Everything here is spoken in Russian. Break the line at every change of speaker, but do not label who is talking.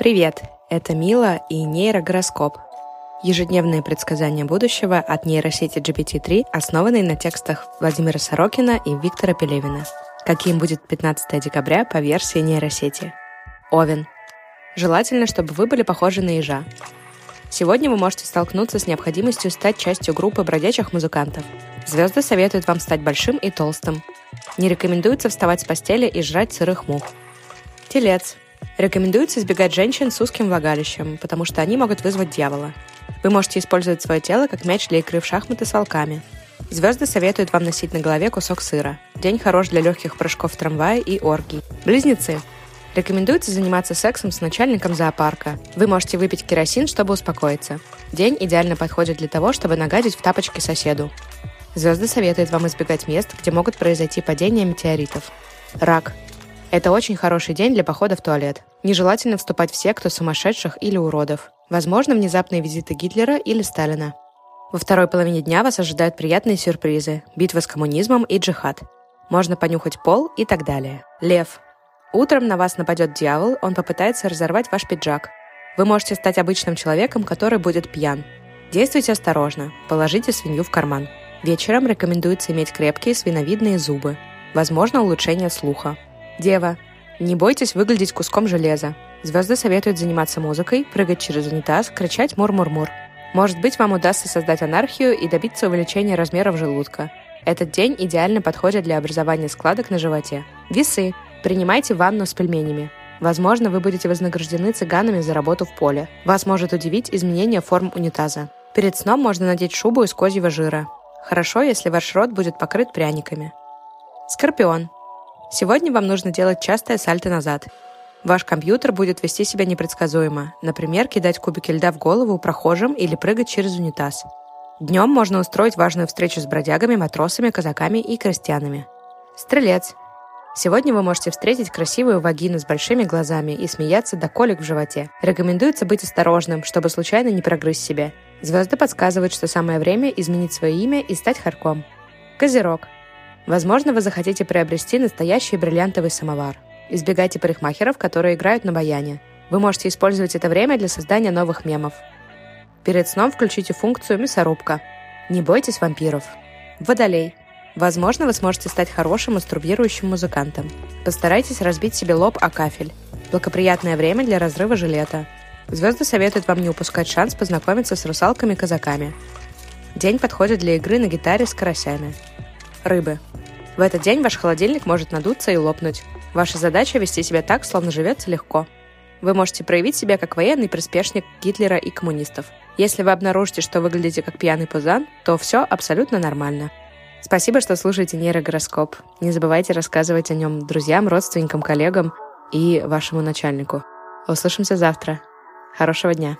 Привет! Это Мила и нейрогороскоп. Ежедневные предсказания будущего от нейросети GPT-3, основанные на текстах Владимира Сорокина и Виктора Пелевина. Каким будет 15 декабря по версии нейросети? Овен. Желательно, чтобы вы были похожи на ежа. Сегодня вы можете столкнуться с необходимостью стать частью группы бродячих музыкантов. Звезды советуют вам стать большим и толстым. Не рекомендуется вставать с постели и жрать сырых мух. Телец. Рекомендуется избегать женщин с узким влагалищем, потому что они могут вызвать дьявола. Вы можете использовать свое тело как мяч для игры в шахматы с волками. Звезды советуют вам носить на голове кусок сыра. День хорош для легких прыжков в трамвае и оргий. Близнецы. Рекомендуется заниматься сексом с начальником зоопарка. Вы можете выпить керосин, чтобы успокоиться. День идеально подходит для того, чтобы нагадить в тапочки соседу. Звезды советуют вам избегать мест, где могут произойти падения метеоритов. Рак. Это очень хороший день для похода в туалет. Нежелательно вступать в секту сумасшедших или уродов. Возможно, внезапные визиты Гитлера или Сталина. Во второй половине дня вас ожидают приятные сюрпризы, битва с коммунизмом и джихад. Можно понюхать пол и так далее. Лев. Утром на вас нападет дьявол, он попытается разорвать ваш пиджак. Вы можете стать обычным человеком, который будет пьян. Действуйте осторожно, положите свинью в карман. Вечером рекомендуется иметь крепкие свиновидные зубы. Возможно улучшение слуха. Дева. Не бойтесь выглядеть куском железа. Звезды советуют заниматься музыкой, прыгать через унитаз, кричать «мур-мур-мур». Может быть, вам удастся создать анархию и добиться увеличения размеров желудка. Этот день идеально подходит для образования складок на животе. Весы. Принимайте ванну с пельменями. Возможно, вы будете вознаграждены цыганами за работу в поле. Вас может удивить изменение форм унитаза. Перед сном можно надеть шубу из козьего жира. Хорошо, если ваш рот будет покрыт пряниками. Скорпион. Сегодня вам нужно делать частое сальто назад. Ваш компьютер будет вести себя непредсказуемо, например, кидать кубики льда в голову прохожим или прыгать через унитаз. Днем можно устроить важную встречу с бродягами, матросами, казаками и крестьянами. Стрелец. Сегодня вы можете встретить красивую вагину с большими глазами и смеяться до колик в животе. Рекомендуется быть осторожным, чтобы случайно не прогрызть себе. Звезды подсказывают, что самое время изменить свое имя и стать харком. Козерог. Возможно, вы захотите приобрести настоящий бриллиантовый самовар. Избегайте парикмахеров, которые играют на баяне. Вы можете использовать это время для создания новых мемов. Перед сном включите функцию «Мясорубка». Не бойтесь вампиров. Водолей. Возможно, вы сможете стать хорошим мастурбирующим музыкантом. Постарайтесь разбить себе лоб о кафель. Благоприятное время для разрыва жилета. Звезды советуют вам не упускать шанс познакомиться с русалками-казаками. День подходит для игры на гитаре с карасями. Рыбы. В этот день ваш холодильник может надуться и лопнуть. Ваша задача – вести себя так, словно живется легко. Вы можете проявить себя как военный приспешник Гитлера и коммунистов. Если вы обнаружите, что выглядите как пьяный пузан, то все абсолютно нормально. Спасибо, что слушаете нейрогороскоп. Не забывайте рассказывать о нем друзьям, родственникам, коллегам и вашему начальнику. Услышимся завтра. Хорошего дня.